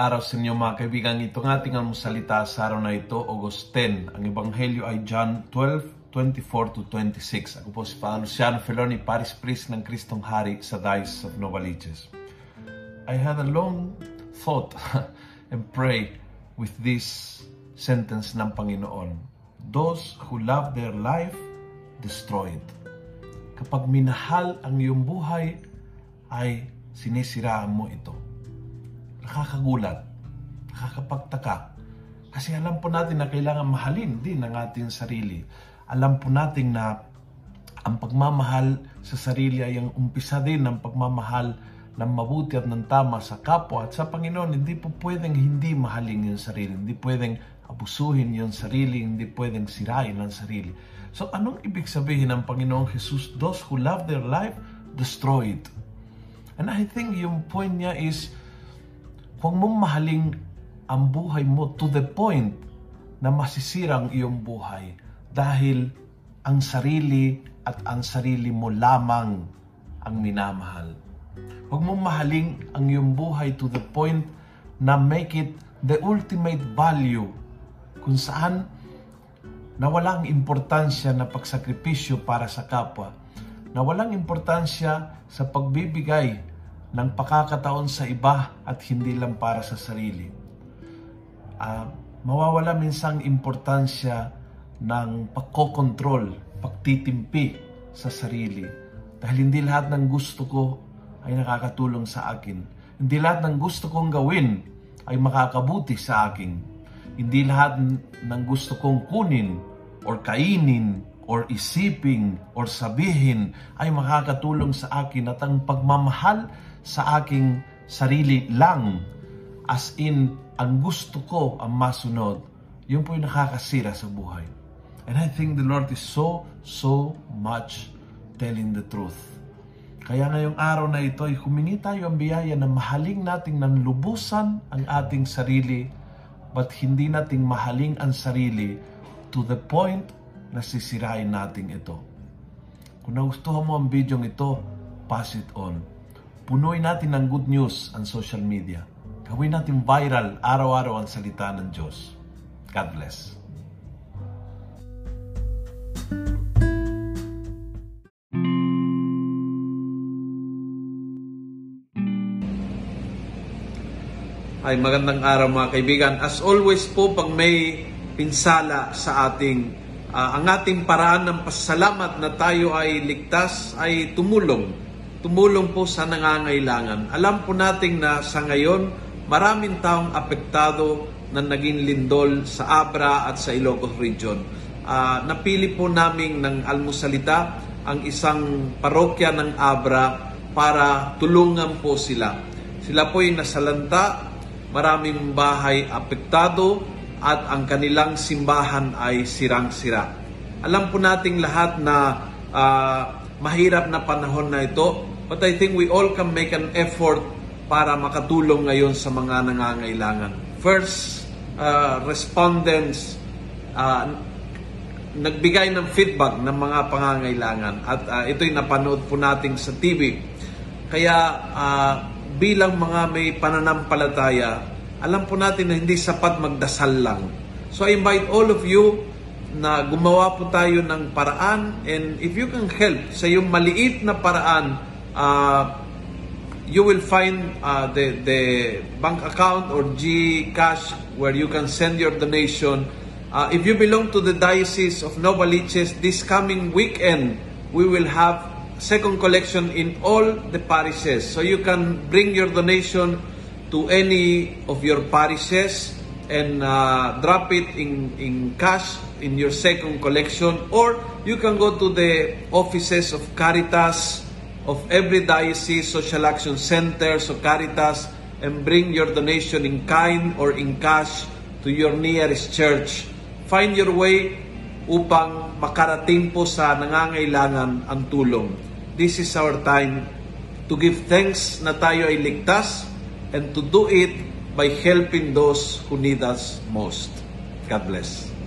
araw sa inyo mga kaibigan. Ito ng ating almusalita sa araw na ito, August 10. Ang Ebanghelyo ay John 12, 24 to 26. Ako po si Father Luciano Feloni, Paris Priest ng Kristong Hari sa Diocese of Novaliches. I had a long thought and pray with this sentence ng Panginoon. Those who love their life, destroy it. Kapag minahal ang iyong buhay, ay sinisiraan mo ito nakakagulat, nakakapagtaka. Kasi alam po natin na kailangan mahalin din ang ating sarili. Alam po natin na ang pagmamahal sa sarili ay ang umpisa din ng pagmamahal ng mabuti at ng tama sa kapwa at sa Panginoon. Hindi po pwedeng hindi mahalin yung sarili. Hindi pwedeng abusuhin yung sarili. Hindi pwedeng sirain ang sarili. So anong ibig sabihin ng Panginoong Jesus? Those who love their life, destroy it. And I think yung point niya is Huwag mong mahaling ang buhay mo to the point na masisira ang iyong buhay dahil ang sarili at ang sarili mo lamang ang minamahal. Huwag mong mahaling ang iyong buhay to the point na make it the ultimate value kung saan na walang importansya na pagsakripisyo para sa kapwa, na walang importansya sa pagbibigay ng pakakataon sa iba at hindi lang para sa sarili. Uh, mawawala minsang importansya ng pagkokontrol, pagtitimpi sa sarili. Dahil hindi lahat ng gusto ko ay nakakatulong sa akin. Hindi lahat ng gusto kong gawin ay makakabuti sa akin. Hindi lahat ng gusto kong kunin or kainin or isiping or sabihin ay makakatulong sa akin at ang pagmamahal sa aking sarili lang. As in, ang gusto ko ang masunod, yun po yung nakakasira sa buhay. And I think the Lord is so, so much telling the truth. Kaya ngayong araw na ito ay humingi tayo ang biyaya na mahaling nating nanlubusan ang ating sarili but hindi nating mahaling ang sarili to the point na sisirain natin ito. Kung nagustuhan mo ang video ito, pass it on. Punuin natin ng good news ang social media. Gawin natin viral araw-araw ang salita ng Diyos. God bless. Ay magandang araw mga kaibigan. As always po pag may pinsala sa ating uh, ang ating paraan ng pasalamat na tayo ay ligtas ay tumulong tumulong po sa nangangailangan. Alam po natin na sa ngayon, maraming taong apektado na naging lindol sa Abra at sa Ilocos Region. Uh, napili po namin ng almusalita ang isang parokya ng Abra para tulungan po sila. Sila po ay nasalanta, maraming bahay apektado at ang kanilang simbahan ay sirang-sira. Alam po nating lahat na uh, mahirap na panahon na ito But I think we all can make an effort para makatulong ngayon sa mga nangangailangan. First, uh, respondents uh, nagbigay ng feedback ng mga pangangailangan at uh, ito'y napanood po natin sa TV. Kaya uh, bilang mga may pananampalataya, alam po natin na hindi sapat magdasal lang. So I invite all of you na gumawa po tayo ng paraan and if you can help sa yung maliit na paraan uh, you will find uh, the, the bank account or GCash where you can send your donation. Uh, if you belong to the Diocese of Novaliches, this coming weekend, we will have second collection in all the parishes. So you can bring your donation to any of your parishes and uh, drop it in, in cash in your second collection or you can go to the offices of Caritas, of every diocese, social action centers, o Caritas, and bring your donation in kind or in cash to your nearest church. Find your way upang makarating po sa nangangailangan ang tulong. This is our time to give thanks na tayo ay ligtas and to do it by helping those who need us most. God bless.